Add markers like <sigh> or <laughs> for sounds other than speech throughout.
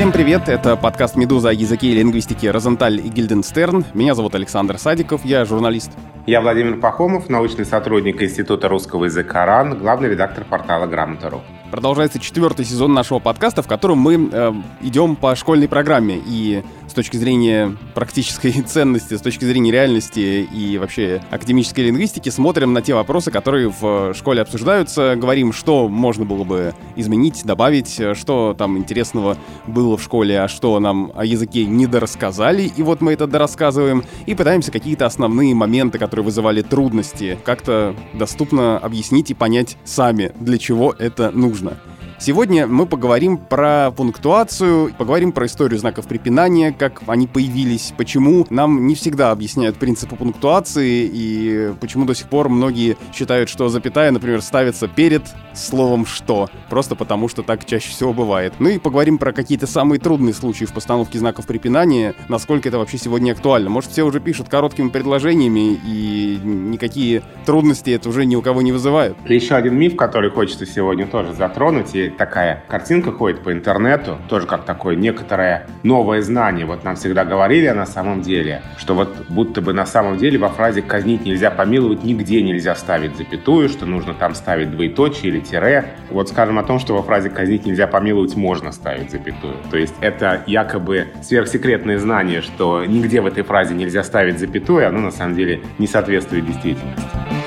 Всем привет, это подкаст «Медуза» о языке и лингвистике «Розенталь» и «Гильденстерн». Меня зовут Александр Садиков, я журналист. Я Владимир Пахомов, научный сотрудник Института русского языка РАН, главный редактор портала «Грамота.ру». Продолжается четвертый сезон нашего подкаста, в котором мы э, идем по школьной программе. И с точки зрения практической <laughs> ценности, с точки зрения реальности и вообще академической лингвистики смотрим на те вопросы, которые в школе обсуждаются, говорим, что можно было бы изменить, добавить, что там интересного было в школе, а что нам о языке не дорассказали, и вот мы это дорассказываем, и пытаемся какие-то основные моменты, которые вызывали трудности, как-то доступно объяснить и понять сами, для чего это нужно. Сегодня мы поговорим про пунктуацию, поговорим про историю знаков препинания, как они появились, почему нам не всегда объясняют принципы пунктуации и почему до сих пор многие считают, что запятая, например, ставится перед словом «что», просто потому что так чаще всего бывает. Ну и поговорим про какие-то самые трудные случаи в постановке знаков препинания, насколько это вообще сегодня актуально. Может, все уже пишут короткими предложениями и никакие трудности это уже ни у кого не вызывает. Еще один миф, который хочется сегодня тоже затронуть, и такая картинка ходит по интернету, тоже как такое некоторое новое знание. Вот нам всегда говорили на самом деле, что вот будто бы на самом деле во фразе «казнить нельзя помиловать» нигде нельзя ставить запятую, что нужно там ставить двоеточие или тире. Вот скажем о том, что во фразе «казнить нельзя помиловать» можно ставить запятую. То есть это якобы сверхсекретное знание, что нигде в этой фразе нельзя ставить запятую, оно на самом деле не соответствует действительности.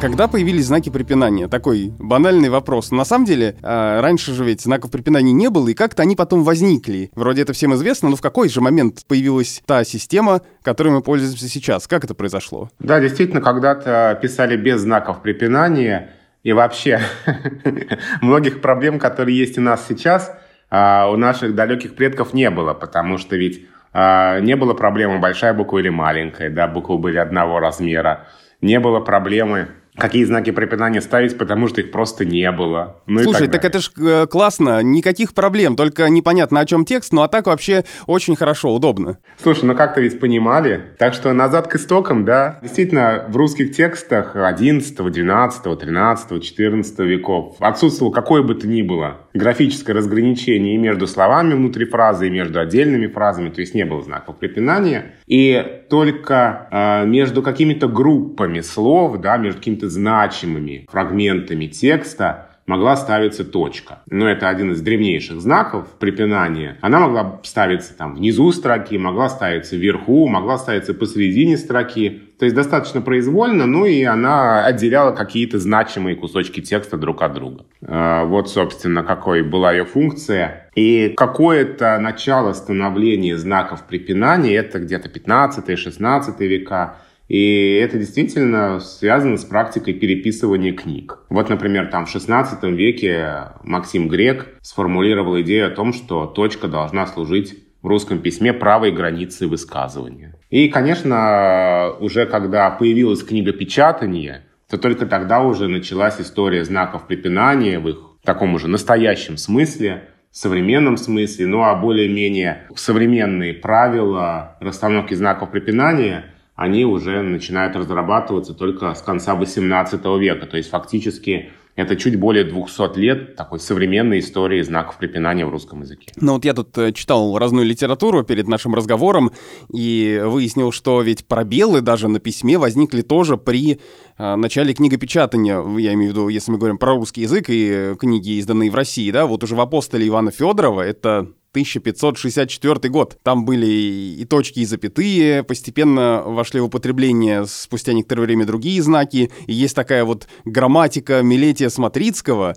Когда появились знаки препинания? Такой банальный вопрос. На самом деле, э, раньше же ведь знаков препинания не было, и как-то они потом возникли. Вроде это всем известно, но в какой же момент появилась та система, которой мы пользуемся сейчас? Как это произошло? Да, действительно, когда-то писали без знаков препинания, и вообще <laughs> многих проблем, которые есть у нас сейчас, у наших далеких предков не было, потому что ведь не было проблемы большая буква или маленькая, да, буквы были одного размера, не было проблемы какие знаки препинания ставить, потому что их просто не было. Ну Слушай, так, так это ж э, классно, никаких проблем, только непонятно о чем текст, ну а так вообще очень хорошо, удобно. Слушай, ну как-то ведь понимали. Так что назад к истокам, да. Действительно, в русских текстах 11, 12, 13, 14 веков отсутствовало какое бы то ни было графическое разграничение и между словами внутри фразы, и между отдельными фразами, то есть не было знаков препинания. И только э, между какими-то группами слов, да, между какими-то значимыми фрагментами текста могла ставиться точка. Но это один из древнейших знаков препинания. Она могла ставиться там внизу строки, могла ставиться вверху, могла ставиться посередине строки. То есть достаточно произвольно, ну и она отделяла какие-то значимые кусочки текста друг от друга. А, вот, собственно, какой была ее функция. И какое-то начало становления знаков препинания, это где-то 15-16 века, и это действительно связано с практикой переписывания книг. Вот, например, там в XVI веке Максим Грек сформулировал идею о том, что точка должна служить в русском письме правой границей высказывания. И, конечно, уже когда появилась книга печатания, то только тогда уже началась история знаков препинания в их таком уже настоящем смысле, современном смысле, ну а более-менее современные правила расстановки знаков препинания – они уже начинают разрабатываться только с конца 18 века. То есть фактически это чуть более 200 лет такой современной истории знаков препинания в русском языке. Ну вот я тут э, читал разную литературу перед нашим разговором и выяснил, что ведь пробелы даже на письме возникли тоже при э, начале книгопечатания. Я имею в виду, если мы говорим про русский язык и книги, изданные в России, да, вот уже в «Апостоле» Ивана Федорова, это 1564 год. Там были и точки, и запятые, постепенно вошли в употребление спустя некоторое время другие знаки. И есть такая вот грамматика Милетия Смотрицкого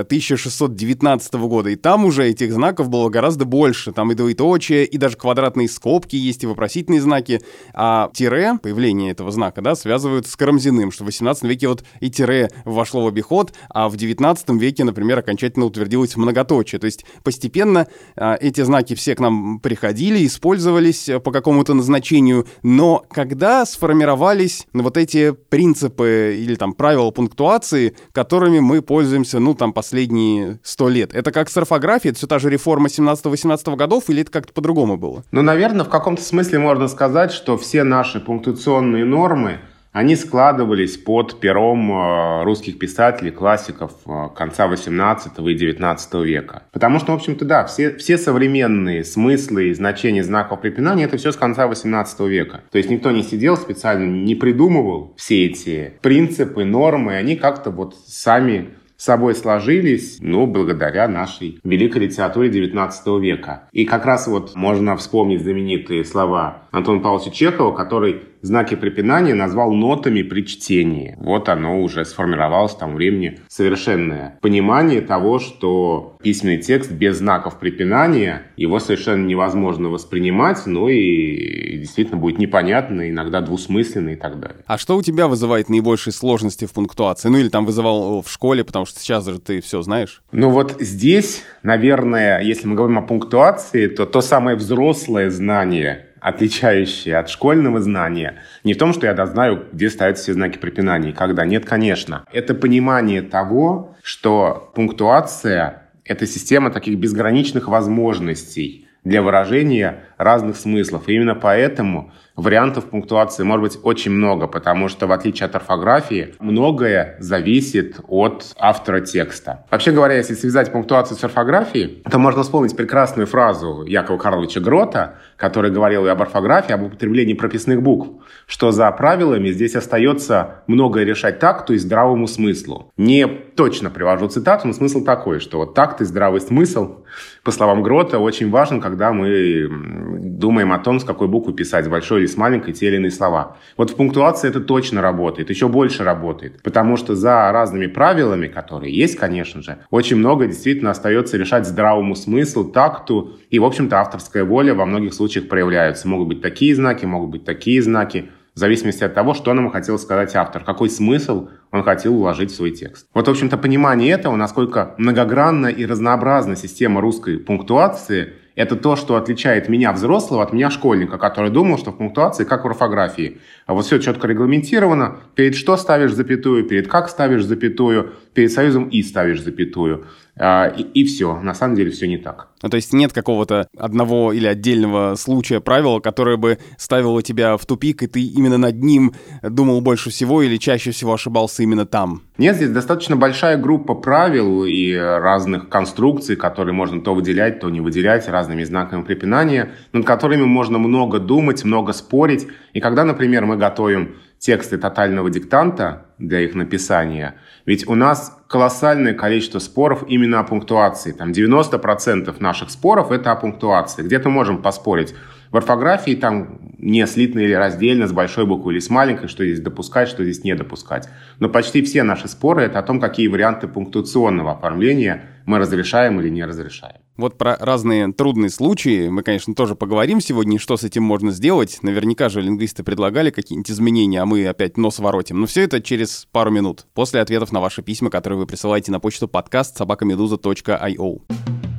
1619 года. И там уже этих знаков было гораздо больше. Там и двоеточие, и даже квадратные скобки есть, и вопросительные знаки. А тире, появление этого знака, да, связывают с Карамзиным, что в 18 веке вот и тире вошло в обиход, а в 19 веке, например, окончательно утвердилось многоточие. То есть постепенно а, эти знаки все к нам приходили, использовались э, по какому-то назначению, но когда сформировались вот эти принципы или там правила пунктуации, которыми мы пользуемся, ну, там, последние сто лет? Это как с орфографией? Это все та же реформа 17-18 годов или это как-то по-другому было? Ну, наверное, в каком-то смысле можно сказать, что все наши пунктуационные нормы, они складывались под пером э, русских писателей, классиков э, конца 18 и 19 века. Потому что, в общем-то, да, все, все современные смыслы и значения знаков препинания – это все с конца 18 века. То есть никто не сидел специально, не придумывал все эти принципы, нормы, они как-то вот сами собой сложились, ну, благодаря нашей великой литературе XIX века. И как раз вот можно вспомнить знаменитые слова Антона Павловича Чехова, который знаки препинания назвал нотами при чтении. Вот оно уже сформировалось в том времени совершенное понимание того, что письменный текст без знаков препинания, его совершенно невозможно воспринимать, ну и действительно будет непонятно, иногда двусмысленно и так далее. А что у тебя вызывает наибольшие сложности в пунктуации? Ну или там вызывал в школе, потому что сейчас же ты все знаешь? Ну вот здесь, наверное, если мы говорим о пунктуации, то то самое взрослое знание, отличающее от школьного знания, не в том, что я да, знаю, где ставятся все знаки препинания и когда. Нет, конечно. Это понимание того, что пунктуация – это система таких безграничных возможностей для выражения разных смыслов. И именно поэтому вариантов пунктуации может быть очень много, потому что в отличие от орфографии, многое зависит от автора текста. Вообще говоря, если связать пунктуацию с орфографией, то можно вспомнить прекрасную фразу Якова Карловича Грота, который говорил и об орфографии, об употреблении прописных букв, что за правилами здесь остается многое решать такту и здравому смыслу. Не точно привожу цитату, но смысл такой, что вот такт и здравый смысл, по словам Грота, очень важен, когда мы думаем о том, с какой буквы писать, с большой или с маленькой те или иные слова. Вот в пунктуации это точно работает, еще больше работает, потому что за разными правилами, которые есть, конечно же, очень много действительно остается решать здравому смыслу, такту, и, в общем-то, авторская воля во многих случаях проявляется. Могут быть такие знаки, могут быть такие знаки, в зависимости от того, что нам хотел сказать автор, какой смысл он хотел вложить в свой текст. Вот, в общем-то, понимание этого, насколько многогранна и разнообразна система русской пунктуации – это то, что отличает меня, взрослого, от меня, школьника, который думал, что в пунктуации как в орфографии. А вот все четко регламентировано. Перед что ставишь запятую, перед как ставишь запятую, перед союзом и ставишь запятую. А, и, и все. На самом деле все не так. Ну, то есть нет какого-то одного или отдельного случая, правила, которое бы ставило тебя в тупик, и ты именно над ним думал больше всего или чаще всего ошибался именно там? Нет, здесь достаточно большая группа правил и разных конструкций, которые можно то выделять, то не выделять разными знаками препинания, над которыми можно много думать, много спорить. И когда, например, мы готовим тексты тотального диктанта для их написания, ведь у нас колоссальное количество споров именно о пунктуации. Там 90% наших споров это о пунктуации. Где-то можем поспорить. В орфографии там не слитно или раздельно, с большой буквы или с маленькой, что здесь допускать, что здесь не допускать. Но почти все наши споры это о том, какие варианты пунктуационного оформления мы разрешаем или не разрешаем. Вот про разные трудные случаи мы, конечно, тоже поговорим сегодня, что с этим можно сделать. Наверняка же лингвисты предлагали какие-нибудь изменения, а мы опять нос воротим. Но все это через пару минут, после ответов на ваши письма, которые вы присылаете на почту подкаст собакамедуза.io.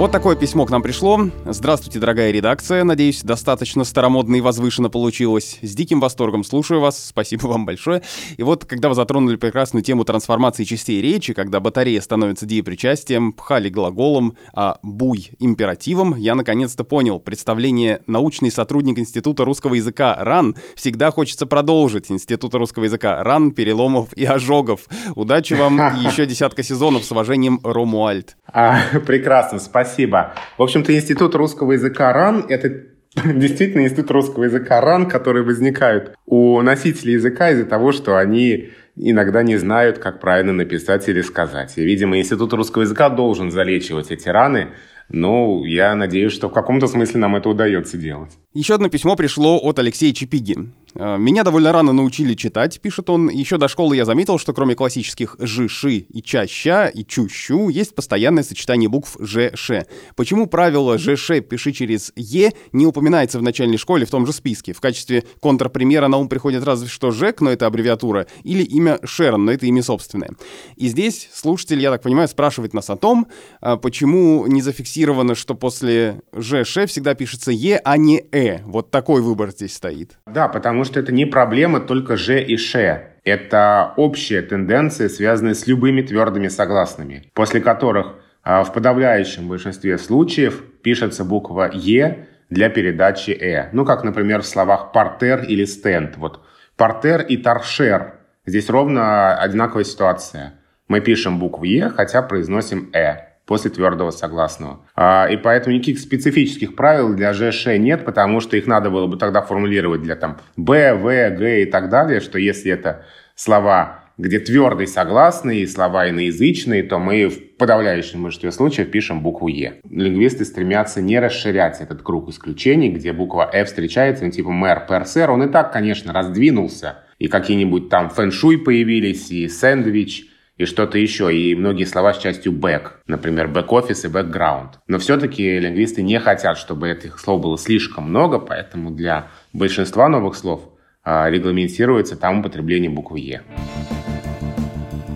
Вот такое письмо к нам пришло. Здравствуйте, дорогая редакция. Надеюсь, достаточно старомодно и возвышенно получилось. С диким восторгом слушаю вас. Спасибо вам большое. И вот, когда вы затронули прекрасную тему трансформации частей речи, когда батарея становится деепричастием, пхали глаголом, а буй императивом, я наконец-то понял. Представление научный сотрудник Института русского языка РАН всегда хочется продолжить. Института русского языка РАН, переломов и ожогов. Удачи вам и <laughs> еще десятка сезонов с уважением, Ромуальд. А, прекрасно, спасибо спасибо. В общем-то, Институт русского языка РАН – это <laughs> действительно институт русского языка РАН, которые возникают у носителей языка из-за того, что они иногда не знают, как правильно написать или сказать. И, видимо, Институт русского языка должен залечивать эти раны, но я надеюсь, что в каком-то смысле нам это удается делать. Еще одно письмо пришло от Алексея Чепиги. «Э, «Меня довольно рано научили читать», — пишет он. «Еще до школы я заметил, что кроме классических «жи», «ши» и «ча», и «чу», есть постоянное сочетание букв «ж», «ш». Почему правило «ж», «ш» пиши через «е» не упоминается в начальной школе в том же списке? В качестве контрпримера на ум приходит разве что «жек», но это аббревиатура, или имя Шерон, но это имя собственное. И здесь слушатель, я так понимаю, спрашивает нас о том, а почему не зафиксировано, что после «ж», «ш» всегда пишется «е», а не «э». Вот такой выбор здесь стоит. Да, потому что это не проблема только «ж» и «ш». Это общая тенденция, связанная с любыми твердыми согласными, после которых а, в подавляющем большинстве случаев пишется буква «е», для передачи «э». Ну, как, например, в словах «партер» или «стенд». Вот «партер» и «торшер». Здесь ровно одинаковая ситуация. Мы пишем букву «е», хотя произносим «э» после твердого согласного. А, и поэтому никаких специфических правил для ЖШ нет, потому что их надо было бы тогда формулировать для там Б, В, Г и так далее, что если это слова где твердый согласный и слова иноязычные, то мы в подавляющем большинстве случаев пишем букву «е». Лингвисты стремятся не расширять этот круг исключений, где буква «э» встречается, ну, типа «мэр», «пер», «сэр». Он и так, конечно, раздвинулся. И какие-нибудь там фэншуй появились, и сэндвич, и что-то еще, и многие слова с частью back, например, back-office и background. Но все-таки лингвисты не хотят, чтобы этих слов было слишком много, поэтому для большинства новых слов а, регламентируется там употребление буквы «е».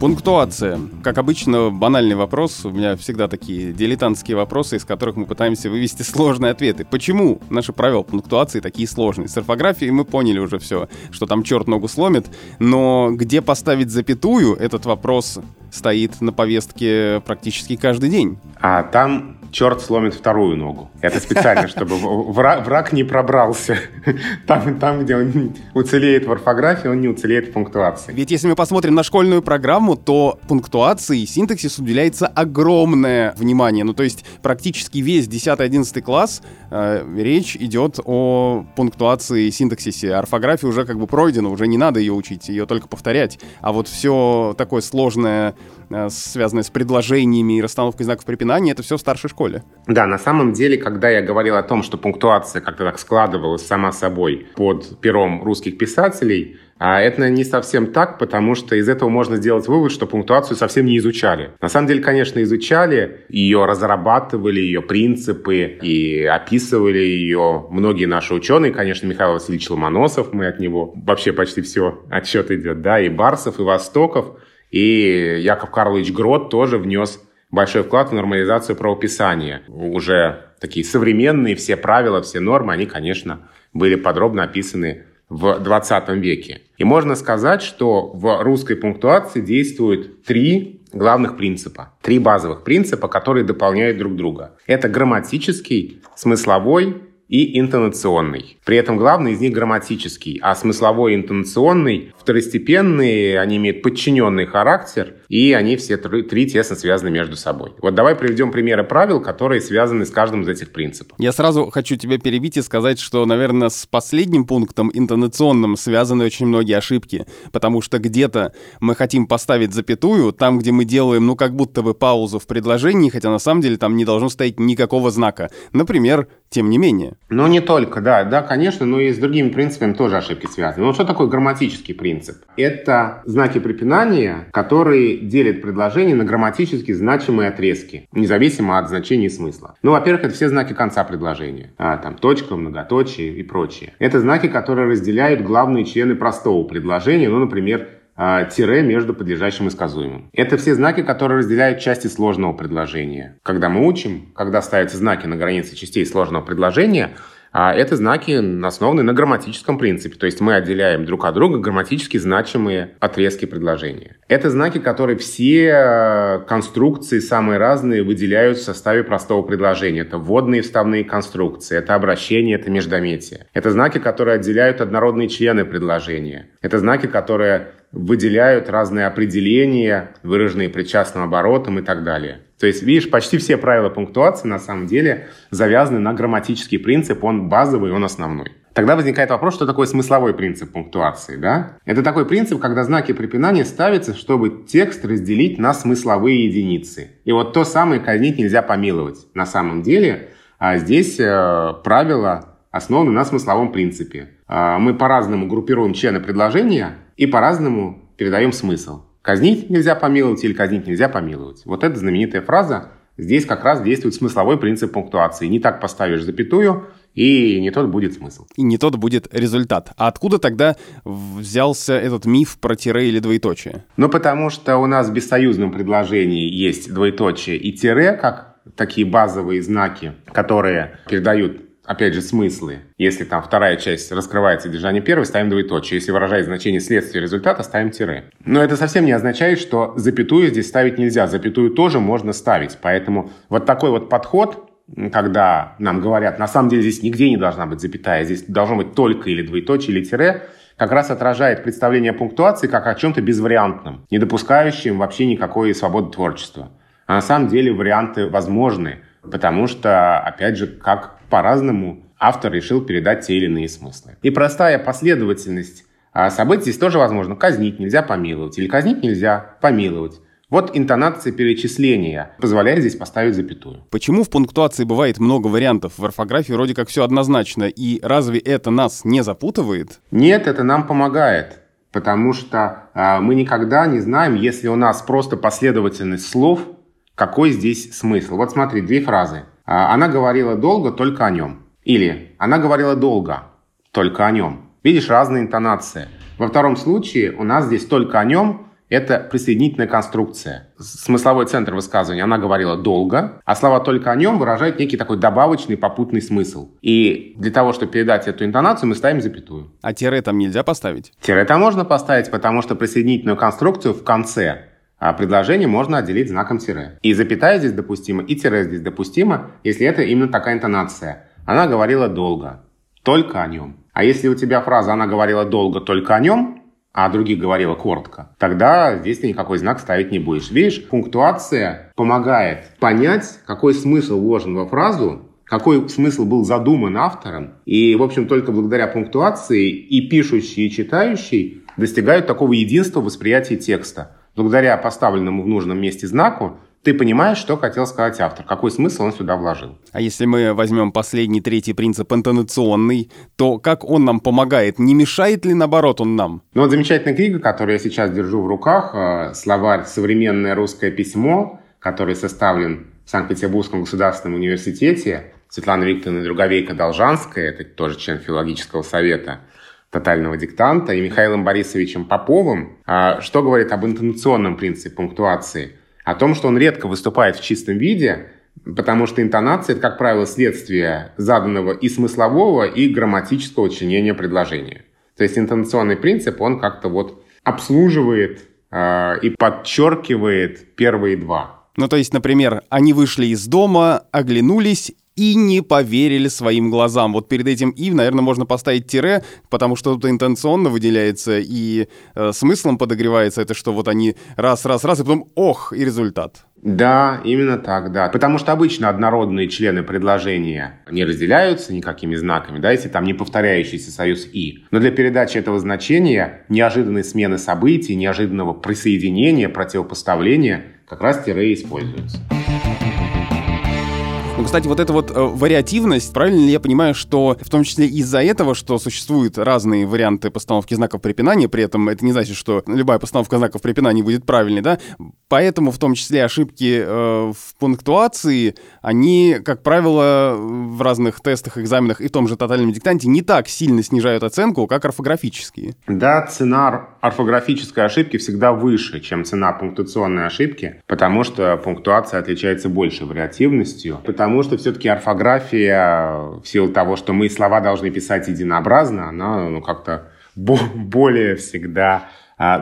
Пунктуация. Как обычно, банальный вопрос. У меня всегда такие дилетантские вопросы, из которых мы пытаемся вывести <laughs> сложные ответы. Почему наши правила пунктуации такие сложные? С орфографией мы поняли уже все, что там черт ногу сломит. Но где поставить запятую, этот вопрос стоит на повестке практически каждый день. А там черт сломит вторую ногу. Это специально, чтобы враг, не пробрался. Там, там, где он уцелеет в орфографии, он не уцелеет в пунктуации. Ведь если мы посмотрим на школьную программу, то пунктуации и синтаксис уделяется огромное внимание. Ну, то есть практически весь 10-11 класс э, речь идет о пунктуации и синтаксисе. Орфография уже как бы пройдена, уже не надо ее учить, ее только повторять. А вот все такое сложное Э, связанные с предложениями и расстановкой знаков препинания, это все в старшей школе. Да, на самом деле, когда я говорил о том, что пунктуация как-то так складывалась сама собой под пером русских писателей, а это не совсем так, потому что из этого можно сделать вывод, что пунктуацию совсем не изучали. На самом деле, конечно, изучали, ее разрабатывали, ее принципы и описывали ее многие наши ученые. Конечно, Михаил Васильевич Ломоносов, мы от него вообще почти все отчет идет, да, и Барсов, и Востоков – и Яков Карлович Грот тоже внес большой вклад в нормализацию правописания. Уже такие современные все правила, все нормы, они, конечно, были подробно описаны в 20 веке. И можно сказать, что в русской пунктуации действуют три главных принципа. Три базовых принципа, которые дополняют друг друга. Это грамматический, смысловой и интонационный. При этом главный из них грамматический, а смысловой и интонационный второстепенные, они имеют подчиненный характер, и они все три, три тесно связаны между собой. Вот давай приведем примеры правил, которые связаны с каждым из этих принципов. Я сразу хочу тебя перебить и сказать, что, наверное, с последним пунктом интонационным связаны очень многие ошибки, потому что где-то мы хотим поставить запятую, там, где мы делаем, ну, как будто бы паузу в предложении, хотя на самом деле там не должно стоять никакого знака. Например, тем не менее. Ну, не только, да, да, конечно, но и с другими принципами тоже ошибки связаны. Ну, что такое грамматический принцип? Это знаки препинания, которые делят предложение на грамматически значимые отрезки, независимо от значения и смысла. Ну, во-первых, это все знаки конца предложения. А, там точка, многоточие и прочее. Это знаки, которые разделяют главные члены простого предложения, ну, например, тире между подлежащим и сказуемым. Это все знаки, которые разделяют части сложного предложения. Когда мы учим, когда ставятся знаки на границе частей сложного предложения, а это знаки основаны на грамматическом принципе, то есть мы отделяем друг от друга грамматически значимые отрезки предложения. Это знаки, которые все э, конструкции самые разные выделяют в составе простого предложения. Это вводные и вставные конструкции, это обращение, это междометие. Это знаки, которые отделяют однородные члены предложения. Это знаки, которые выделяют разные определения, выраженные причастным оборотом и так далее. То есть, видишь, почти все правила пунктуации на самом деле завязаны на грамматический принцип, он базовый, он основной. Тогда возникает вопрос, что такое смысловой принцип пунктуации, да? Это такой принцип, когда знаки препинания ставятся, чтобы текст разделить на смысловые единицы. И вот то самое казнить нельзя помиловать. На самом деле, а здесь э, правило основано на смысловом принципе. Э, мы по-разному группируем члены предложения и по-разному передаем смысл. Казнить нельзя помиловать или казнить нельзя помиловать. Вот эта знаменитая фраза. Здесь как раз действует смысловой принцип пунктуации. Не так поставишь запятую, и не тот будет смысл. И не тот будет результат. А откуда тогда взялся этот миф про тире или двоеточие? Ну, потому что у нас в бессоюзном предложении есть двоеточие и тире, как такие базовые знаки, которые передают опять же, смыслы. Если там вторая часть раскрывает содержание первой, ставим двоеточие. Если выражает значение следствия результата, ставим тире. Но это совсем не означает, что запятую здесь ставить нельзя. Запятую тоже можно ставить. Поэтому вот такой вот подход когда нам говорят, на самом деле здесь нигде не должна быть запятая, здесь должно быть только или двоеточие, или тире, как раз отражает представление пунктуации как о чем-то безвариантном, не допускающем вообще никакой свободы творчества. А на самом деле варианты возможны, потому что, опять же, как по-разному автор решил передать те или иные смыслы. И простая последовательность а событий здесь тоже возможно. Казнить нельзя помиловать, или казнить нельзя помиловать. Вот интонация перечисления позволяет здесь поставить запятую. Почему в пунктуации бывает много вариантов? В орфографии вроде как все однозначно. И разве это нас не запутывает? Нет, это нам помогает. Потому что э, мы никогда не знаем, если у нас просто последовательность слов, какой здесь смысл. Вот смотри, две фразы. А, она говорила долго только о нем. Или она говорила долго только о нем. Видишь, разные интонации. Во втором случае у нас здесь только о нем это присоединительная конструкция. Смысловой центр высказывания она говорила долго, а слова только о нем выражают некий такой добавочный попутный смысл. И для того, чтобы передать эту интонацию, мы ставим запятую. А тире там нельзя поставить? Тире там можно поставить, потому что присоединительную конструкцию в конце а предложение можно отделить знаком тире. И запятая здесь допустима, и тире здесь допустимо, если это именно такая интонация. Она говорила долго, только о нем. А если у тебя фраза «она говорила долго только о нем», а других говорила коротко, тогда здесь ты никакой знак ставить не будешь. Видишь, пунктуация помогает понять, какой смысл вложен во фразу, какой смысл был задуман автором. И, в общем, только благодаря пунктуации и пишущий, и читающий достигают такого единства восприятия текста. Благодаря поставленному в нужном месте знаку ты понимаешь, что хотел сказать автор, какой смысл он сюда вложил. А если мы возьмем последний, третий принцип интонационный, то как он нам помогает? Не мешает ли, наоборот, он нам? Ну вот замечательная книга, которую я сейчас держу в руках, э, словарь «Современное русское письмо», который составлен в Санкт-Петербургском государственном университете. Светлана Викторовна Друговейка-Должанская, это тоже член филологического совета, тотального диктанта, и Михаилом Борисовичем Поповым, а, что говорит об интонационном принципе пунктуации – о том, что он редко выступает в чистом виде, потому что интонация – это, как правило, следствие заданного и смыслового, и грамматического членения предложения. То есть интонационный принцип, он как-то вот обслуживает э, и подчеркивает первые два. Ну, то есть, например, они вышли из дома, оглянулись и не поверили своим глазам. Вот перед этим «и», наверное, можно поставить тире, потому что тут интенционно выделяется и э, смыслом подогревается это, что вот они раз, раз, раз, и потом «ох» и результат. Да, именно так, да. Потому что обычно однородные члены предложения не разделяются никакими знаками, да, если там не повторяющийся союз «и». Но для передачи этого значения неожиданной смены событий, неожиданного присоединения, противопоставления как раз тире используются. Кстати, вот эта вот э, вариативность, правильно ли я понимаю, что в том числе из-за этого, что существуют разные варианты постановки знаков препинания, при этом это не значит, что любая постановка знаков препинания будет правильной, да? Поэтому в том числе ошибки э, в пунктуации, они, как правило, в разных тестах, экзаменах и в том же тотальном диктанте не так сильно снижают оценку, как орфографические. Да, цена орфографической ошибки всегда выше, чем цена пунктуационной ошибки, потому что пунктуация отличается большей вариативностью, потому потому что все-таки орфография, в силу того, что мы слова должны писать единообразно, она ну, как-то более всегда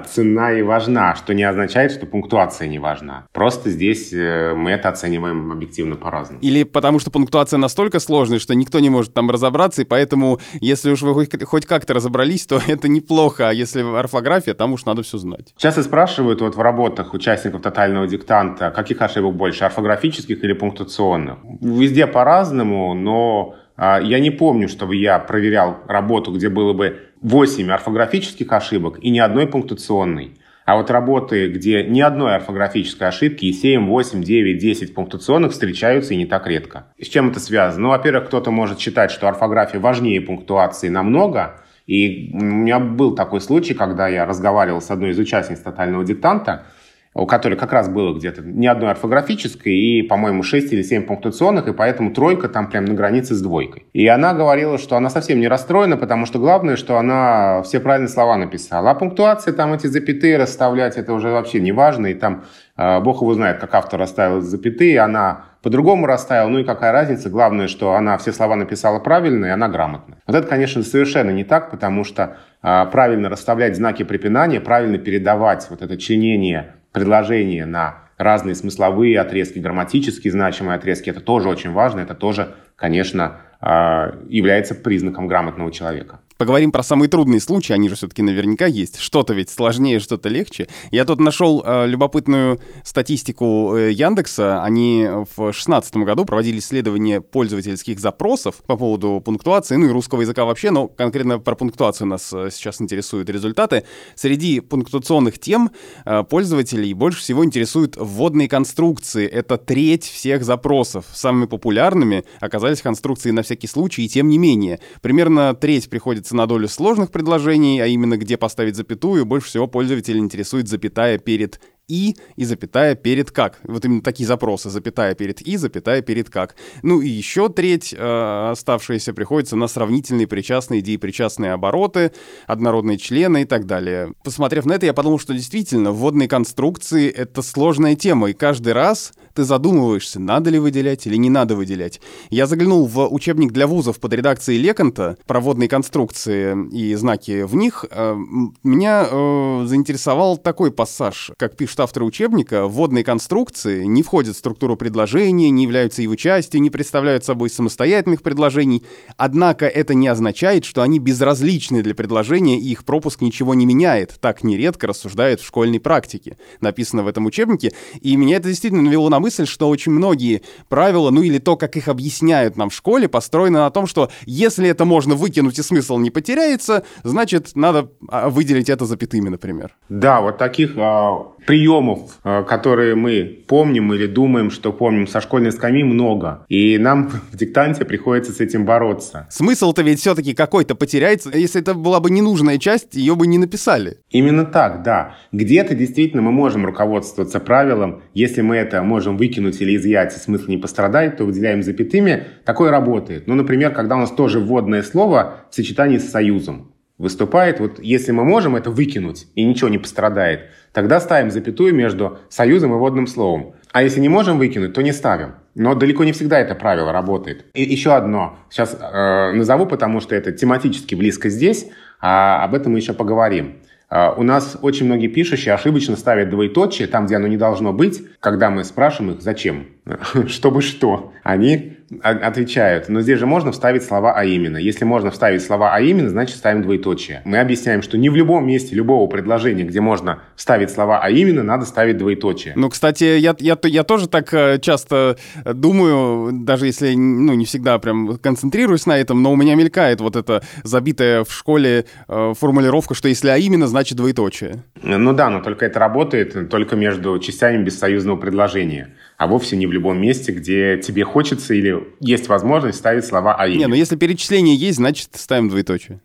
цена и важна, что не означает, что пунктуация не важна. Просто здесь э, мы это оцениваем объективно по-разному. Или потому что пунктуация настолько сложная, что никто не может там разобраться, и поэтому, если уж вы хоть как-то разобрались, то <laughs> это неплохо, а если орфография, там уж надо все знать. Часто спрашивают вот в работах участников тотального диктанта, каких ошибок больше, орфографических или пунктуационных? Везде по-разному, но а, я не помню, чтобы я проверял работу, где было бы 8 орфографических ошибок и ни одной пунктуационной. А вот работы, где ни одной орфографической ошибки и 7, 8, 9, 10 пунктуационных встречаются и не так редко. с чем это связано? Ну, во-первых, кто-то может считать, что орфография важнее пунктуации намного. И у меня был такой случай, когда я разговаривал с одной из участниц тотального диктанта, у которой как раз было где-то ни одной орфографической и, по-моему, 6 или 7 пунктуационных, и поэтому тройка там прям на границе с двойкой. И она говорила, что она совсем не расстроена, потому что главное, что она все правильные слова написала. А пунктуация, там эти запятые расставлять, это уже вообще не важно, и там э, бог его знает, как автор расставил запятые, она по-другому расставила, ну и какая разница, главное, что она все слова написала правильно, и она грамотно. Вот это, конечно, совершенно не так, потому что э, правильно расставлять знаки препинания, правильно передавать вот это чинение предложение на разные смысловые отрезки, грамматически значимые отрезки. Это тоже очень важно, это тоже, конечно, а, является признаком грамотного человека. Поговорим про самые трудные случаи, они же все-таки наверняка есть. Что-то ведь сложнее, что-то легче. Я тут нашел э, любопытную статистику э, Яндекса. Они в 2016 году проводили исследование пользовательских запросов по поводу пунктуации, ну и русского языка вообще, но конкретно про пунктуацию нас э, сейчас интересуют результаты. Среди пунктуационных тем э, пользователей больше всего интересуют вводные конструкции. Это треть всех запросов. Самыми популярными оказались конструкции на всякий случай, и тем не менее. Примерно треть приходится приходится на долю сложных предложений, а именно где поставить запятую, больше всего пользователя интересует запятая перед и и запятая перед как. Вот именно такие запросы. Запятая перед и, запятая перед как. Ну и еще треть э, оставшаяся приходится на сравнительные причастные идеи, причастные обороты, однородные члены и так далее. Посмотрев на это, я подумал, что действительно вводные конструкции — это сложная тема, и каждый раз ты задумываешься, надо ли выделять или не надо выделять. Я заглянул в учебник для вузов под редакцией Леконта про водные конструкции и знаки в них. Э, меня э, заинтересовал такой пассаж, как пишет автор учебника, вводные конструкции не входят в структуру предложения, не являются его частью, не представляют собой самостоятельных предложений, однако это не означает, что они безразличны для предложения и их пропуск ничего не меняет. Так нередко рассуждают в школьной практике. Написано в этом учебнике, и меня это действительно навело на мысль, что очень многие правила, ну или то, как их объясняют нам в школе, построены на том, что если это можно выкинуть и смысл не потеряется, значит, надо а, выделить это запятыми, например. Да, вот таких а, приемов, а, которые мы помним или думаем, что помним со школьной скамьи, много. И нам <laughs> в диктанте приходится с этим бороться. Смысл-то ведь все-таки какой-то потеряется. Если это была бы ненужная часть, ее бы не написали. Именно так, да. Где-то действительно мы можем руководствоваться правилом, если мы это можем выкинуть или изъять, и смысл не пострадает, то выделяем запятыми. Такое работает. Ну, например, когда у нас тоже вводное слово в сочетании с союзом выступает, вот если мы можем это выкинуть и ничего не пострадает, тогда ставим запятую между союзом и водным словом. А если не можем выкинуть, то не ставим. Но далеко не всегда это правило работает. И еще одно. Сейчас э, назову, потому что это тематически близко здесь, а об этом мы еще поговорим. Э, у нас очень многие пишущие ошибочно ставят двоеточие там, где оно не должно быть, когда мы спрашиваем их, зачем, <laughs> чтобы что. Они отвечают. Но здесь же можно вставить слова «а именно». Если можно вставить слова «а именно», значит ставим двоеточие. Мы объясняем, что не в любом месте любого предложения, где можно вставить слова «а именно», надо ставить двоеточие. Ну, кстати, я, я, я тоже так э, часто думаю, даже если ну, не всегда прям концентрируюсь на этом, но у меня мелькает вот эта забитая в школе э, формулировка, что если «а именно», значит двоеточие. Ну да, но только это работает только между частями бессоюзного предложения а вовсе не в любом месте, где тебе хочется или есть возможность ставить слова «а» Не, ну если перечисление есть, значит ставим двоеточие.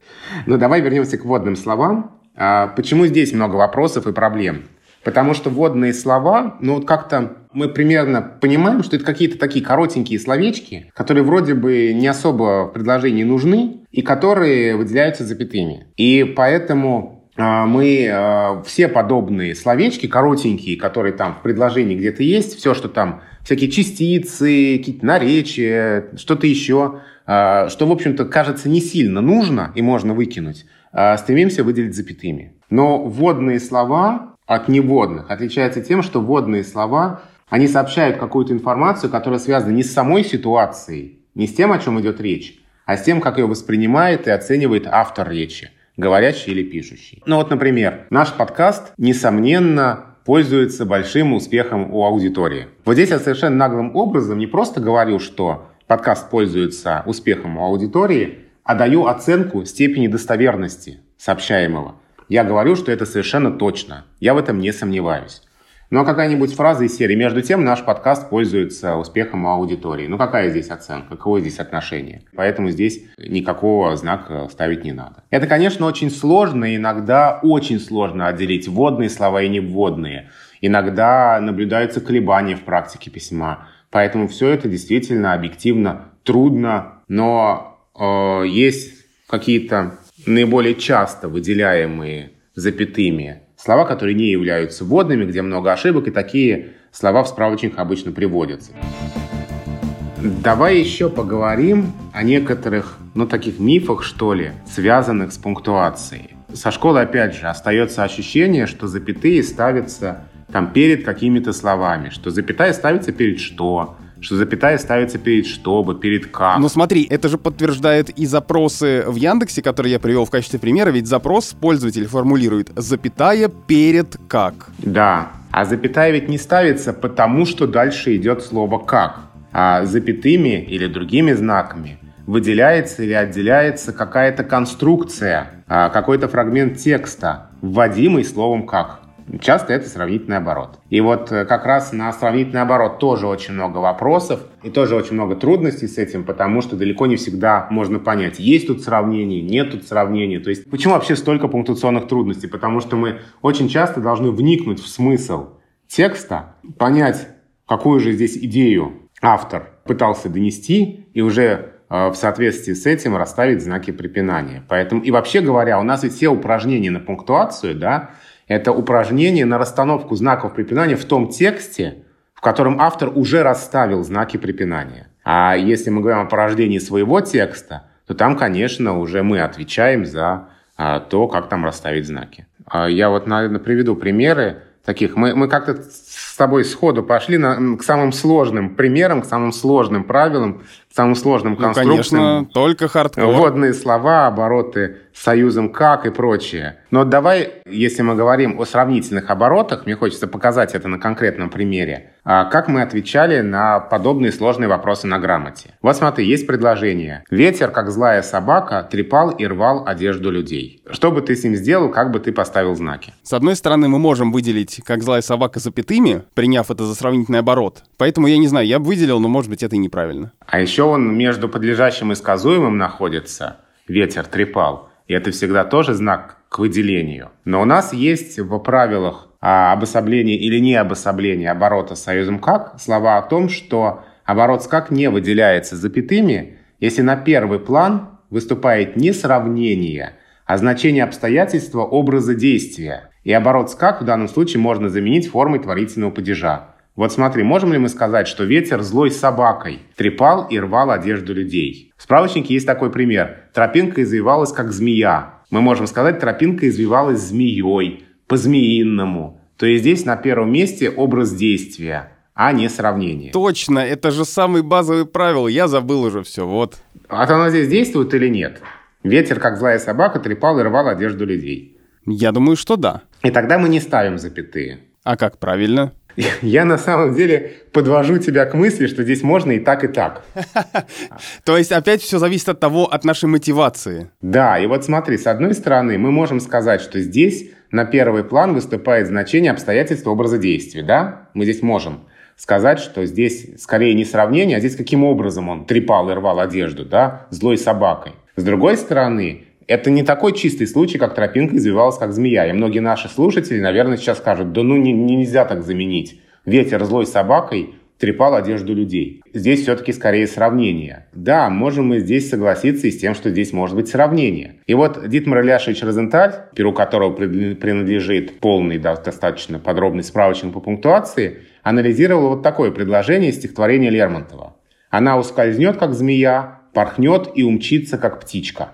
Ну давай вернемся к вводным словам. А, почему здесь много вопросов и проблем? Потому что вводные слова, ну вот как-то мы примерно понимаем, что это какие-то такие коротенькие словечки, которые вроде бы не особо в предложении нужны и которые выделяются запятыми. И поэтому мы а, все подобные словечки, коротенькие, которые там в предложении где-то есть, все, что там, всякие частицы, какие-то наречия, что-то еще, а, что, в общем-то, кажется не сильно нужно и можно выкинуть, стремимся выделить запятыми. Но вводные слова от неводных отличаются тем, что вводные слова, они сообщают какую-то информацию, которая связана не с самой ситуацией, не с тем, о чем идет речь, а с тем, как ее воспринимает и оценивает автор речи говорящий или пишущий. Ну вот, например, наш подкаст, несомненно, пользуется большим успехом у аудитории. Вот здесь я совершенно наглым образом не просто говорю, что подкаст пользуется успехом у аудитории, а даю оценку степени достоверности сообщаемого. Я говорю, что это совершенно точно. Я в этом не сомневаюсь. Ну а какая-нибудь фраза из серии «Между тем наш подкаст пользуется успехом у аудитории». Ну какая здесь оценка, какое здесь отношение? Поэтому здесь никакого знака ставить не надо. Это, конечно, очень сложно, иногда очень сложно отделить вводные слова и невводные. Иногда наблюдаются колебания в практике письма. Поэтому все это действительно объективно трудно, но э, есть какие-то наиболее часто выделяемые запятыми слова, которые не являются вводными, где много ошибок, и такие слова в справочниках обычно приводятся. Давай еще поговорим о некоторых, ну, таких мифах, что ли, связанных с пунктуацией. Со школы, опять же, остается ощущение, что запятые ставятся там перед какими-то словами, что запятая ставится перед что, что запятая ставится перед чтобы, перед как. Но смотри, это же подтверждает и запросы в Яндексе, которые я привел в качестве примера, ведь запрос пользователь формулирует запятая перед как. Да, а запятая ведь не ставится потому, что дальше идет слово как, а запятыми или другими знаками выделяется или отделяется какая-то конструкция, а, какой-то фрагмент текста, вводимый словом «как». Часто это сравнительный оборот. И вот э, как раз на сравнительный оборот тоже очень много вопросов и тоже очень много трудностей с этим, потому что далеко не всегда можно понять, есть тут сравнение, нет тут сравнения. То есть почему вообще столько пунктуационных трудностей? Потому что мы очень часто должны вникнуть в смысл текста, понять, какую же здесь идею автор пытался донести, и уже э, в соответствии с этим расставить знаки препинания. Поэтому, и вообще говоря, у нас ведь все упражнения на пунктуацию, да, это упражнение на расстановку знаков препинания в том тексте, в котором автор уже расставил знаки препинания. А если мы говорим о порождении своего текста, то там, конечно, уже мы отвечаем за а, то, как там расставить знаки. А я вот, наверное, приведу примеры таких. Мы, мы как-то с тобой сходу пошли на, к самым сложным примерам, к самым сложным правилам, к самым сложным ну, конструкциям. конечно, только хардкор. Вводные слова, обороты союзом как и прочее. Но давай, если мы говорим о сравнительных оборотах, мне хочется показать это на конкретном примере, как мы отвечали на подобные сложные вопросы на грамоте. Вот смотри, есть предложение. «Ветер, как злая собака, трепал и рвал одежду людей». Что бы ты с ним сделал, как бы ты поставил знаки? С одной стороны, мы можем выделить «как злая собака» запятыми, приняв это за сравнительный оборот. Поэтому я не знаю, я бы выделил, но может быть это и неправильно. А еще он между подлежащим и сказуемым находится. Ветер трепал. И это всегда тоже знак к выделению. Но у нас есть в правилах а, обособления или не обособления оборота союзом «как» слова о том, что оборот с «как» не выделяется запятыми, если на первый план выступает не сравнение, а значение обстоятельства образа действия. И оборот с «как» в данном случае можно заменить формой творительного падежа. Вот смотри, можем ли мы сказать, что ветер злой собакой трепал и рвал одежду людей? В справочнике есть такой пример. Тропинка извивалась, как змея. Мы можем сказать, тропинка извивалась змеей, по-змеиному. То есть здесь на первом месте образ действия, а не сравнение. Точно, это же самый базовый правило. Я забыл уже все, вот. А то оно здесь действует или нет? Ветер, как злая собака, трепал и рвал одежду людей. Я думаю, что да. И тогда мы не ставим запятые. А как правильно? <laughs> Я на самом деле подвожу тебя к мысли, что здесь можно и так, и так. <laughs> То есть опять все зависит от того, от нашей мотивации. Да, и вот смотри, с одной стороны, мы можем сказать, что здесь на первый план выступает значение обстоятельства образа действия, да? Мы здесь можем сказать, что здесь скорее не сравнение, а здесь каким образом он трепал и рвал одежду, да, злой собакой. С другой стороны, это не такой чистый случай, как тропинка извивалась, как змея. И многие наши слушатели, наверное, сейчас скажут, да ну не, нельзя так заменить. Ветер злой собакой трепал одежду людей. Здесь все-таки скорее сравнение. Да, можем мы здесь согласиться и с тем, что здесь может быть сравнение. И вот Дитмар Ильяшевич Розенталь, перу которого принадлежит полный, достаточно подробный справочник по пунктуации, анализировал вот такое предложение из стихотворения Лермонтова. «Она ускользнет, как змея, порхнет и умчится, как птичка».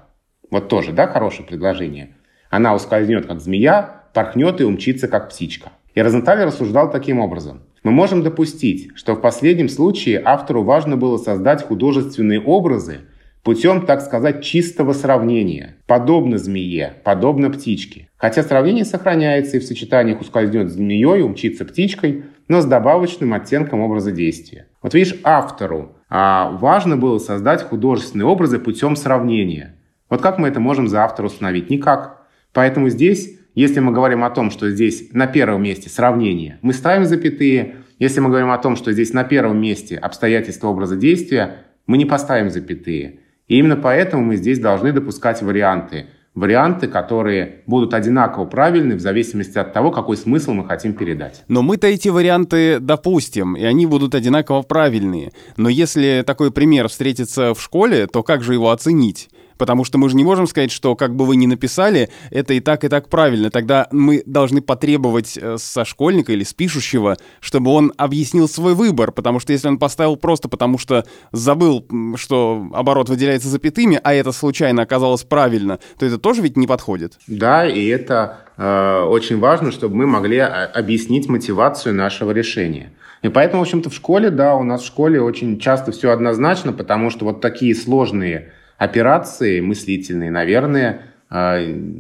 Вот тоже, да, хорошее предложение. Она ускользнет, как змея, порхнет и умчится, как птичка. И Розенталь рассуждал таким образом. Мы можем допустить, что в последнем случае автору важно было создать художественные образы путем, так сказать, чистого сравнения. Подобно змее, подобно птичке. Хотя сравнение сохраняется и в сочетаниях ускользнет змеей, умчится птичкой, но с добавочным оттенком образа действия. Вот видишь, автору а, важно было создать художественные образы путем сравнения. Вот как мы это можем за автора установить? Никак. Поэтому здесь, если мы говорим о том, что здесь на первом месте сравнение, мы ставим запятые. Если мы говорим о том, что здесь на первом месте обстоятельства образа действия, мы не поставим запятые. И именно поэтому мы здесь должны допускать варианты. Варианты, которые будут одинаково правильны в зависимости от того, какой смысл мы хотим передать. Но мы-то эти варианты допустим, и они будут одинаково правильные. Но если такой пример встретится в школе, то как же его оценить? Потому что мы же не можем сказать, что как бы вы ни написали, это и так, и так правильно. Тогда мы должны потребовать э, со школьника или с пишущего, чтобы он объяснил свой выбор. Потому что если он поставил просто потому, что забыл, что оборот выделяется запятыми, а это случайно оказалось правильно, то это тоже ведь не подходит. Да, и это э, очень важно, чтобы мы могли а, объяснить мотивацию нашего решения. И поэтому, в общем-то, в школе, да, у нас в школе очень часто все однозначно, потому что вот такие сложные операции мыслительные, наверное,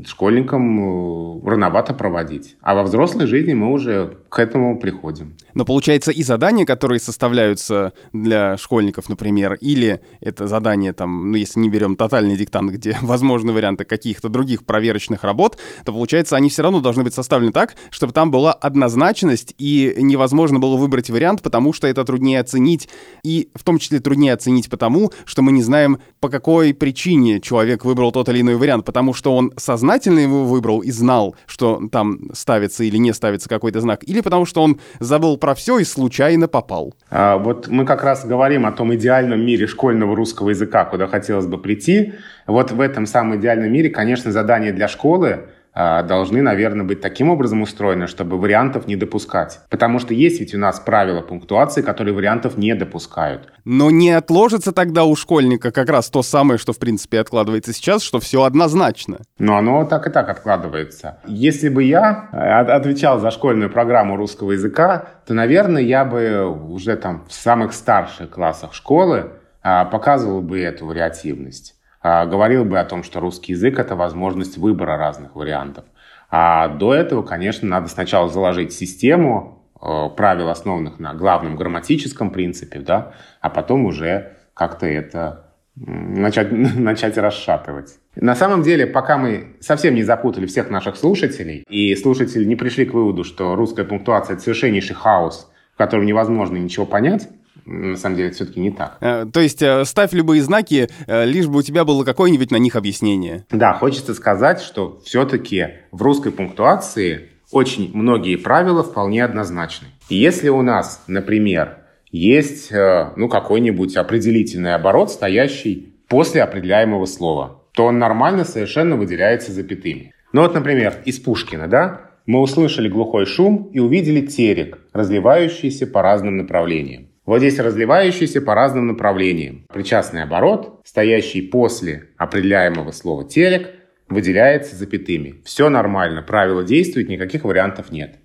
школьникам э, рановато проводить. А во взрослой жизни мы уже к этому приходим. Но получается и задания, которые составляются для школьников, например, или это задание там, ну если не берем тотальный диктант, где <laughs> возможны варианты каких-то других проверочных работ, то получается они все равно должны быть составлены так, чтобы там была однозначность и невозможно было выбрать вариант, потому что это труднее оценить. И в том числе труднее оценить потому, что мы не знаем, по какой причине человек выбрал тот или иной вариант, потому что что он сознательно его выбрал и знал, что там ставится или не ставится какой-то знак, или потому что он забыл про все и случайно попал? А, вот мы как раз говорим о том идеальном мире школьного русского языка, куда хотелось бы прийти. Вот в этом самом идеальном мире, конечно, задание для школы должны, наверное, быть таким образом устроены, чтобы вариантов не допускать. Потому что есть ведь у нас правила пунктуации, которые вариантов не допускают. Но не отложится тогда у школьника как раз то самое, что в принципе откладывается сейчас, что все однозначно. Но оно так и так откладывается. Если бы я э, отвечал за школьную программу русского языка, то, наверное, я бы уже там в самых старших классах школы а, показывал бы эту вариативность. А, говорил бы о том, что русский язык — это возможность выбора разных вариантов. А до этого, конечно, надо сначала заложить систему э, правил, основанных на главном грамматическом принципе, да, а потом уже как-то это начать, <laughs> начать расшатывать. На самом деле, пока мы совсем не запутали всех наших слушателей, и слушатели не пришли к выводу, что русская пунктуация — это совершеннейший хаос, в котором невозможно ничего понять, на самом деле, это все-таки не так. Э, то есть э, ставь любые знаки, э, лишь бы у тебя было какое-нибудь на них объяснение. Да, хочется сказать, что все-таки в русской пунктуации очень многие правила вполне однозначны. Если у нас, например, есть ну, какой-нибудь определительный оборот, стоящий после определяемого слова, то он нормально совершенно выделяется запятыми. Ну вот, например, из Пушкина, да, мы услышали глухой шум и увидели терек, разливающийся по разным направлениям. Вот здесь разливающийся по разным направлениям. Причастный оборот, стоящий после определяемого слова «телек», выделяется запятыми. Все нормально, правило действует, никаких вариантов нет.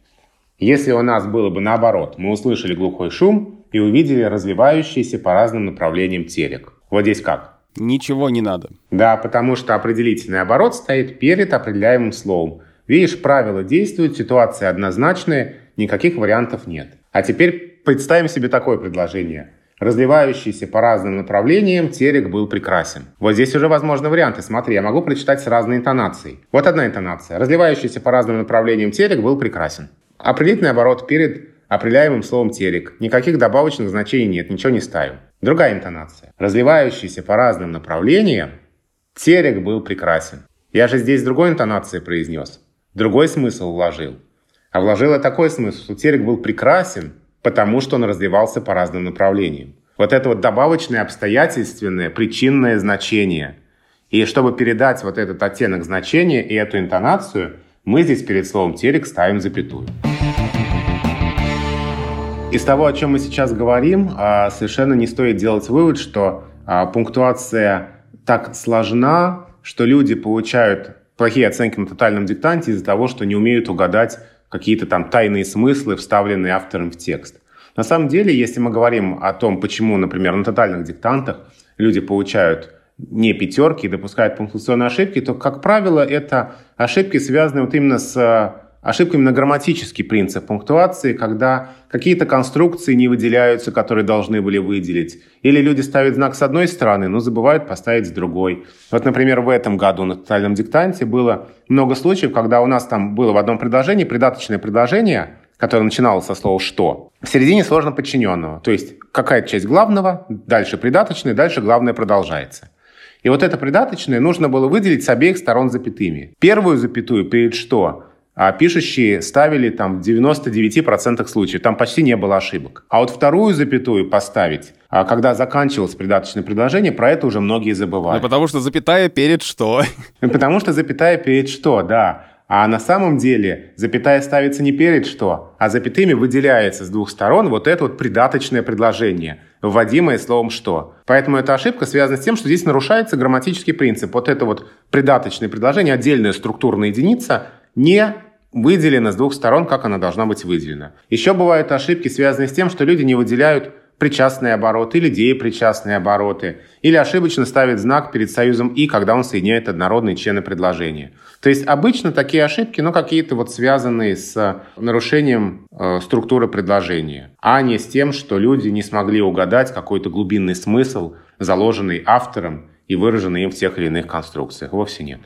Если у нас было бы наоборот, мы услышали глухой шум и увидели разливающийся по разным направлениям телек. Вот здесь как? Ничего не надо. Да, потому что определительный оборот стоит перед определяемым словом. Видишь, правило действует, ситуация однозначная, никаких вариантов нет. А теперь представим себе такое предложение. Разливающийся по разным направлениям, терек был прекрасен. Вот здесь уже возможны варианты. Смотри, я могу прочитать с разной интонацией. Вот одна интонация. Разливающийся по разным направлениям терек был прекрасен. Определительный оборот перед определяемым словом терек. Никаких добавочных значений нет, ничего не ставим. Другая интонация. Разливающийся по разным направлениям, терек был прекрасен. Я же здесь другой интонацией произнес. Другой смысл вложил. А вложила такой смысл, что терек был прекрасен, потому что он развивался по разным направлениям. Вот это вот добавочное обстоятельственное причинное значение. И чтобы передать вот этот оттенок значения и эту интонацию, мы здесь перед словом «терек» ставим запятую. Из того, о чем мы сейчас говорим, а, совершенно не стоит делать вывод, что а, пунктуация так сложна, что люди получают плохие оценки на тотальном диктанте из-за того, что не умеют угадать какие-то там тайные смыслы, вставленные автором в текст. На самом деле, если мы говорим о том, почему, например, на тотальных диктантах люди получают не пятерки и допускают пунктуационные ошибки, то, как правило, это ошибки, связанные вот именно с Ошибка именно грамматический принцип пунктуации, когда какие-то конструкции не выделяются, которые должны были выделить. Или люди ставят знак с одной стороны, но забывают поставить с другой. Вот, например, в этом году на тотальном диктанте было много случаев, когда у нас там было в одном предложении придаточное предложение, которое начиналось со слова «что», в середине сложно подчиненного. То есть какая-то часть главного, дальше придаточное, дальше главное продолжается. И вот это придаточное нужно было выделить с обеих сторон запятыми. Первую запятую перед «что» а пишущие ставили там в 99% случаев, там почти не было ошибок. А вот вторую запятую поставить а когда заканчивалось придаточное предложение, про это уже многие забывают. Ну, потому что запятая перед что? <laughs> Потому что запятая перед что, да. А на самом деле запятая ставится не перед что, а запятыми выделяется с двух сторон вот это вот придаточное предложение, вводимое словом «что». Поэтому эта ошибка связана с тем, что здесь нарушается грамматический принцип. Вот это вот придаточное предложение, отдельная структурная единица, не выделена с двух сторон, как она должна быть выделена. Еще бывают ошибки, связанные с тем, что люди не выделяют причастные обороты или деепричастные обороты, или ошибочно ставит знак перед союзом «и», когда он соединяет однородные члены предложения. То есть обычно такие ошибки, ну, какие-то вот связанные с нарушением э, структуры предложения, а не с тем, что люди не смогли угадать какой-то глубинный смысл, заложенный автором и выраженный им в тех или иных конструкциях. Вовсе нет.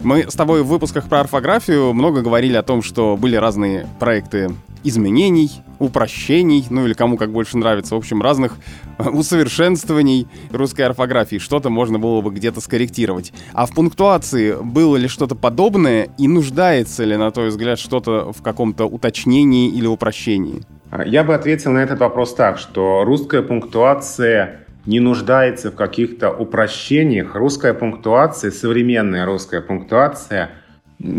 Мы с тобой в выпусках про орфографию много говорили о том, что были разные проекты изменений, упрощений, ну или кому как больше нравится, в общем, разных <laughs> усовершенствований русской орфографии. Что-то можно было бы где-то скорректировать. А в пунктуации было ли что-то подобное и нуждается ли, на твой взгляд, что-то в каком-то уточнении или упрощении? Я бы ответил на этот вопрос так, что русская пунктуация не нуждается в каких-то упрощениях. Русская пунктуация, современная русская пунктуация —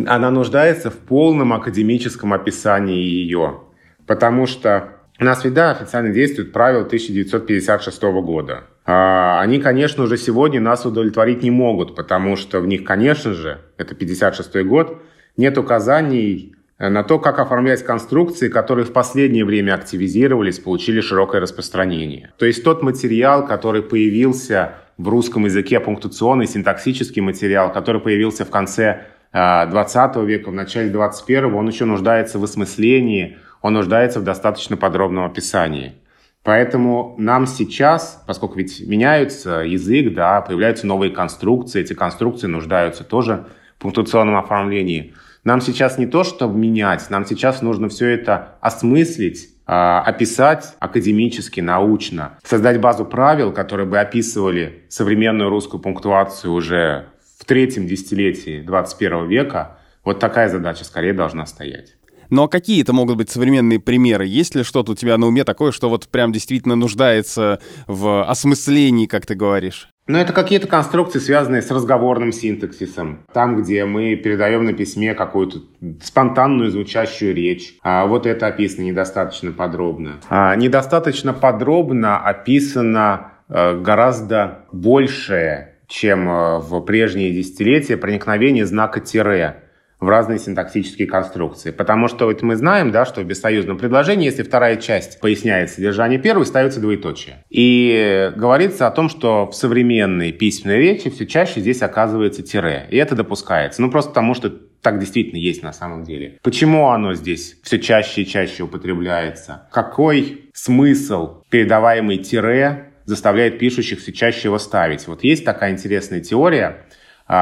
она нуждается в полном академическом описании ее. Потому что у нас ведь, да, официально действуют правила 1956 года. А, они, конечно, уже сегодня нас удовлетворить не могут, потому что в них, конечно же, это 56 год, нет указаний на то, как оформлять конструкции, которые в последнее время активизировались, получили широкое распространение. То есть тот материал, который появился в русском языке, пунктуационный, синтаксический материал, который появился в конце 20 века, в начале 21 он еще нуждается в осмыслении, он нуждается в достаточно подробном описании. Поэтому нам сейчас, поскольку ведь меняется язык, да, появляются новые конструкции, эти конструкции нуждаются тоже в пунктуационном оформлении. Нам сейчас не то, чтобы менять, нам сейчас нужно все это осмыслить, а, описать академически, научно, создать базу правил, которые бы описывали современную русскую пунктуацию уже в третьем десятилетии 21 века, вот такая задача скорее должна стоять. Ну а какие это могут быть современные примеры? Есть ли что-то у тебя на уме такое, что вот прям действительно нуждается в осмыслении, как ты говоришь? Ну, это какие-то конструкции, связанные с разговорным синтаксисом. Там, где мы передаем на письме какую-то спонтанную звучащую речь. А вот это описано недостаточно подробно. А, недостаточно подробно описано а, гораздо большее чем э, в прежние десятилетия проникновение знака тире в разные синтаксические конструкции. Потому что вот мы знаем, да, что в бессоюзном предложении, если вторая часть поясняет содержание первой, ставится двоеточие. И говорится о том, что в современной письменной речи все чаще здесь оказывается тире. И это допускается. Ну, просто потому что так действительно есть на самом деле. Почему оно здесь все чаще и чаще употребляется? Какой смысл передаваемый тире заставляет пишущих все чаще его ставить. Вот есть такая интересная теория,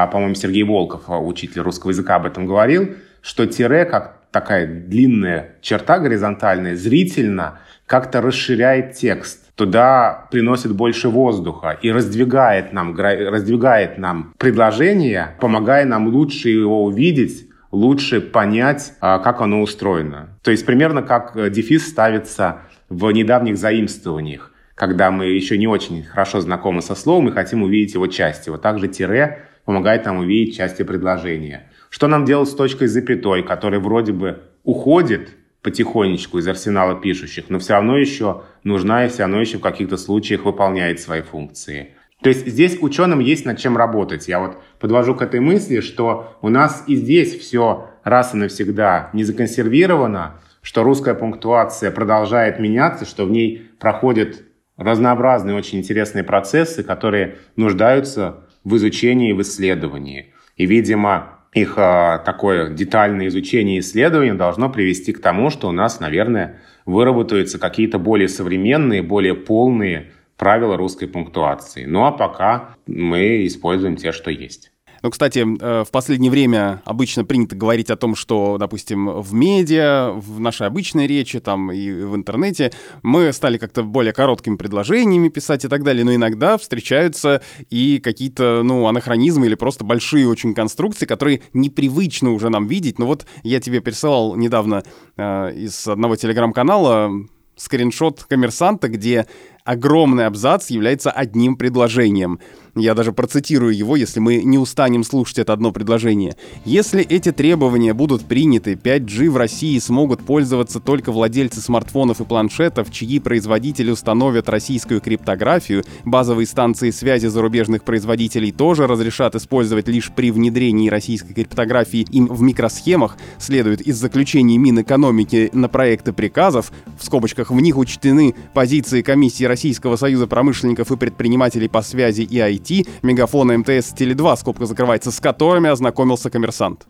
по-моему, Сергей Волков, а, учитель русского языка, об этом говорил, что тире, как такая длинная черта горизонтальная, зрительно как-то расширяет текст. Туда приносит больше воздуха и раздвигает нам, раздвигает нам предложение, помогая нам лучше его увидеть, лучше понять, а, как оно устроено. То есть примерно как э, дефис ставится в недавних заимствованиях когда мы еще не очень хорошо знакомы со словом и хотим увидеть его части. Вот также тире помогает нам увидеть части предложения. Что нам делать с точкой запятой, которая вроде бы уходит потихонечку из арсенала пишущих, но все равно еще нужна и все равно еще в каких-то случаях выполняет свои функции. То есть здесь ученым есть над чем работать. Я вот подвожу к этой мысли, что у нас и здесь все раз и навсегда не законсервировано, что русская пунктуация продолжает меняться, что в ней проходит разнообразные, очень интересные процессы, которые нуждаются в изучении и в исследовании. И, видимо, их а, такое детальное изучение и исследование должно привести к тому, что у нас, наверное, выработаются какие-то более современные, более полные правила русской пунктуации. Ну а пока мы используем те, что есть. Ну, кстати, э, в последнее время обычно принято говорить о том, что, допустим, в медиа, в нашей обычной речи, там и в интернете мы стали как-то более короткими предложениями писать и так далее, но иногда встречаются и какие-то, ну, анахронизмы или просто большие очень конструкции, которые непривычно уже нам видеть. Ну вот я тебе присылал недавно э, из одного телеграм-канала скриншот коммерсанта, где огромный абзац является одним предложением. Я даже процитирую его, если мы не устанем слушать это одно предложение. Если эти требования будут приняты, 5G в России смогут пользоваться только владельцы смартфонов и планшетов, чьи производители установят российскую криптографию, базовые станции связи зарубежных производителей тоже разрешат использовать лишь при внедрении российской криптографии им в микросхемах, следует из заключений Минэкономики на проекты приказов, в скобочках в них учтены позиции комиссии Российского союза промышленников и предпринимателей по связи и IT, Мегафона МТС Теле2, скобка закрывается, с которыми ознакомился коммерсант.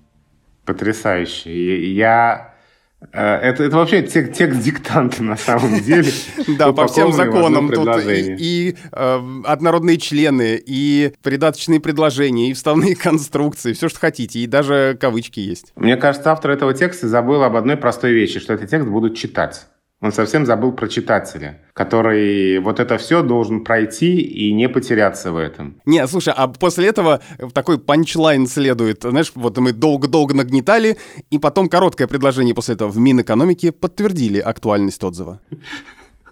Потрясающе. Я э, это, это вообще текст, текст диктанта на самом <laughs> деле. Да, по всем законам тут и, э, однородные члены, и придаточные предложения, и вставные <laughs> конструкции, все, что хотите, и даже кавычки есть. Мне кажется, автор этого текста забыл об одной простой вещи, что этот текст будут читать. Он совсем забыл про читателя, который вот это все должен пройти и не потеряться в этом. Не, слушай, а после этого такой панчлайн следует. Знаешь, вот мы долго-долго нагнетали, и потом короткое предложение после этого в Минэкономике подтвердили актуальность отзыва.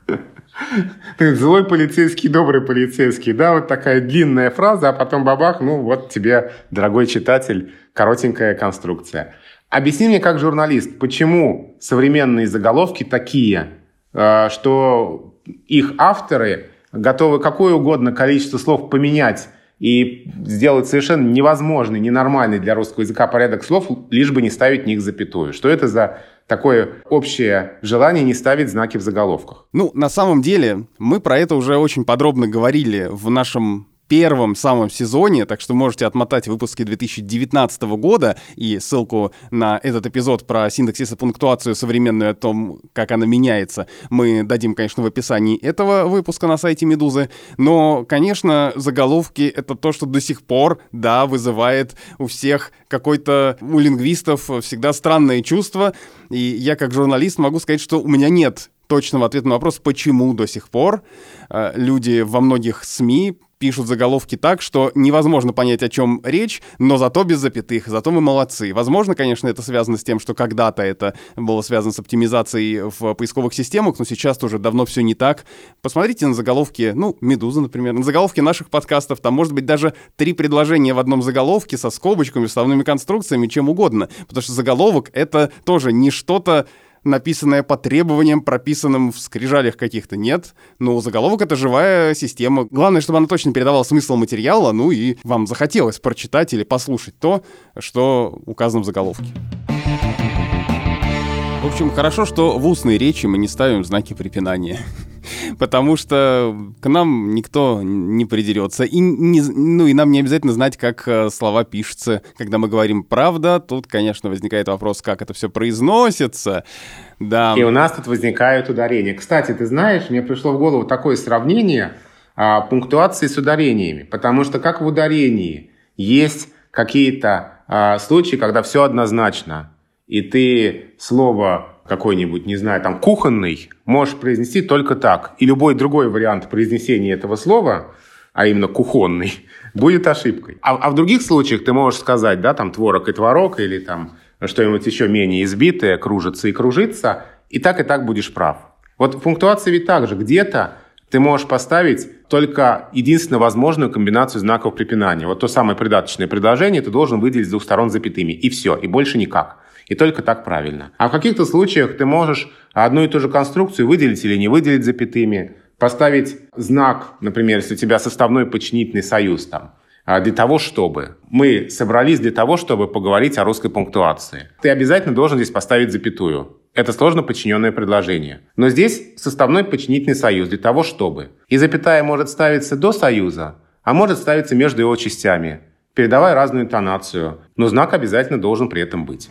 <laughs> Злой полицейский, добрый полицейский. Да, вот такая длинная фраза, а потом бабах, ну вот тебе, дорогой читатель, коротенькая конструкция. Объясни мне, как журналист, почему современные заголовки такие, э, что их авторы готовы какое угодно количество слов поменять и сделать совершенно невозможный, ненормальный для русского языка порядок слов, лишь бы не ставить в них запятую. Что это за такое общее желание не ставить знаки в заголовках? Ну, на самом деле, мы про это уже очень подробно говорили в нашем первом самом сезоне, так что можете отмотать выпуски 2019 года и ссылку на этот эпизод про синтаксис и пунктуацию современную о том, как она меняется, мы дадим, конечно, в описании этого выпуска на сайте Медузы. Но, конечно, заголовки — это то, что до сих пор, да, вызывает у всех какой-то, у лингвистов всегда странное чувство. И я как журналист могу сказать, что у меня нет точного ответа на вопрос, почему до сих пор э, люди во многих СМИ пишут заголовки так, что невозможно понять, о чем речь, но зато без запятых, зато мы молодцы. Возможно, конечно, это связано с тем, что когда-то это было связано с оптимизацией в поисковых системах, но сейчас тоже давно все не так. Посмотрите на заголовки, ну, «Медуза», например, на заголовки наших подкастов, там может быть даже три предложения в одном заголовке со скобочками, вставными конструкциями, чем угодно, потому что заголовок — это тоже не что-то написанное по требованиям, прописанным в скрижалях каких-то, нет. Но заголовок — это живая система. Главное, чтобы она точно передавала смысл материала, ну и вам захотелось прочитать или послушать то, что указано в заголовке. В общем, хорошо, что в устной речи мы не ставим знаки препинания. <laughs> потому что к нам никто не придерется. И, не, ну, и нам не обязательно знать, как э, слова пишутся. Когда мы говорим «правда», тут, конечно, возникает вопрос, как это все произносится. Да. И у нас тут возникают ударения. Кстати, ты знаешь, мне пришло в голову такое сравнение а, пунктуации с ударениями. Потому что как в ударении есть какие-то а, случаи, когда все однозначно, и ты слово какой-нибудь, не знаю, там, кухонный, можешь произнести только так. И любой другой вариант произнесения этого слова, а именно кухонный, <laughs> будет ошибкой. А, а в других случаях ты можешь сказать, да, там, творог и творог, или там что-нибудь еще менее избитое, кружится и кружится, и так и так будешь прав. Вот в пунктуации ведь так же. Где-то ты можешь поставить только единственно возможную комбинацию знаков препинания. Вот то самое придаточное предложение ты должен выделить с двух сторон запятыми. И все, и больше никак. И только так правильно. А в каких-то случаях ты можешь одну и ту же конструкцию выделить или не выделить запятыми, поставить знак, например, если у тебя составной подчинительный союз там, а, для того, чтобы. Мы собрались для того, чтобы поговорить о русской пунктуации. Ты обязательно должен здесь поставить запятую. Это сложно подчиненное предложение. Но здесь составной подчинительный союз для того, чтобы. И запятая может ставиться до союза, а может ставиться между его частями, передавая разную интонацию, но знак обязательно должен при этом быть.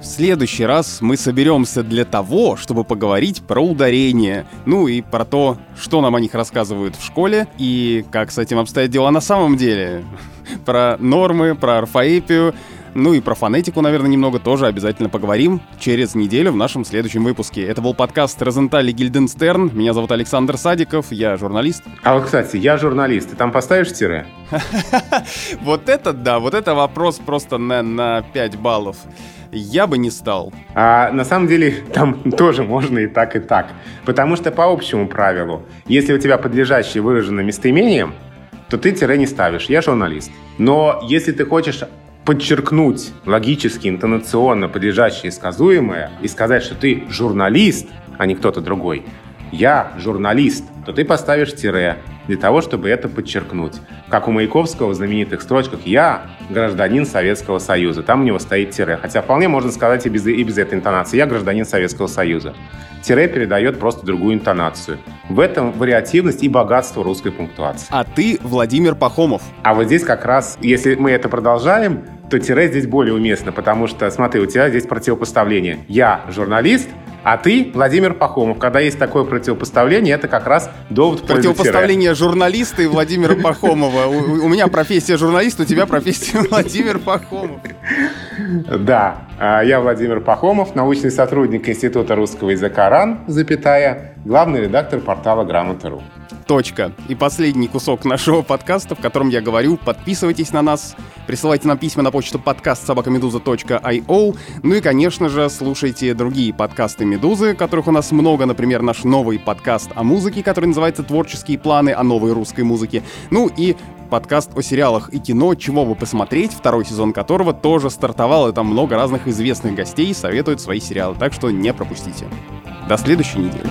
В следующий раз мы соберемся для того, чтобы поговорить про ударение, ну и про то, что нам о них рассказывают в школе и как с этим обстоят дела на самом деле. <laughs> Про нормы, про орфоэпию, ну и про фонетику, наверное, немного тоже обязательно поговорим через неделю в нашем следующем выпуске. Это был подкаст Розентали Гильденстерн. Меня зовут Александр Садиков, я журналист. А вот, кстати, я журналист. Ты там поставишь тире? <laughs> Вот это да, вот это вопрос просто на, на 5 баллов. я бы не стал. А на самом деле <laughs> там тоже можно и так, и так. Потому что по общему правилу, если у тебя подлежащее выражено местоимением, то ты тире не ставишь. Я журналист. Но если ты хочешь подчеркнуть логически, интонационно подлежащее и сказуемое и сказать, что ты журналист, а не кто-то другой, я журналист, то ты поставишь тире для того, чтобы это подчеркнуть. Как у Маяковского в знаменитых строчках «Я гражданин Советского Союза». Там у него стоит тире. Хотя вполне можно сказать и без, и без этой интонации «Я гражданин Советского Союза». Тире передает просто другую интонацию. В этом вариативность и богатство русской пунктуации. А ты Владимир Пахомов. А вот здесь как раз, если мы это продолжаем, то тире здесь более уместно, потому что, смотри, у тебя здесь противопоставление. Я журналист, а ты, Владимир Пахомов, когда есть такое противопоставление, это как раз довод Противопоставление журналиста и Владимира <laughs> Пахомова. У, у меня профессия журналист, у тебя профессия <laughs> Владимир Пахомов. Да, а, я Владимир Пахомов, научный сотрудник Института русского языка РАН, запятая, главный редактор портала Грамота.ру. Точка. И последний кусок нашего подкаста, в котором я говорю, подписывайтесь на нас, присылайте нам письма на почту подкаст собакамедуза.io, ну и, конечно же, слушайте другие подкасты Медузы, которых у нас много, например, наш новый подкаст о музыке, который называется «Творческие планы о новой русской музыке», ну и подкаст о сериалах и кино «Чего бы посмотреть», второй сезон которого тоже стартовал, и там много разных известных гостей советуют свои сериалы, так что не пропустите. До следующей недели.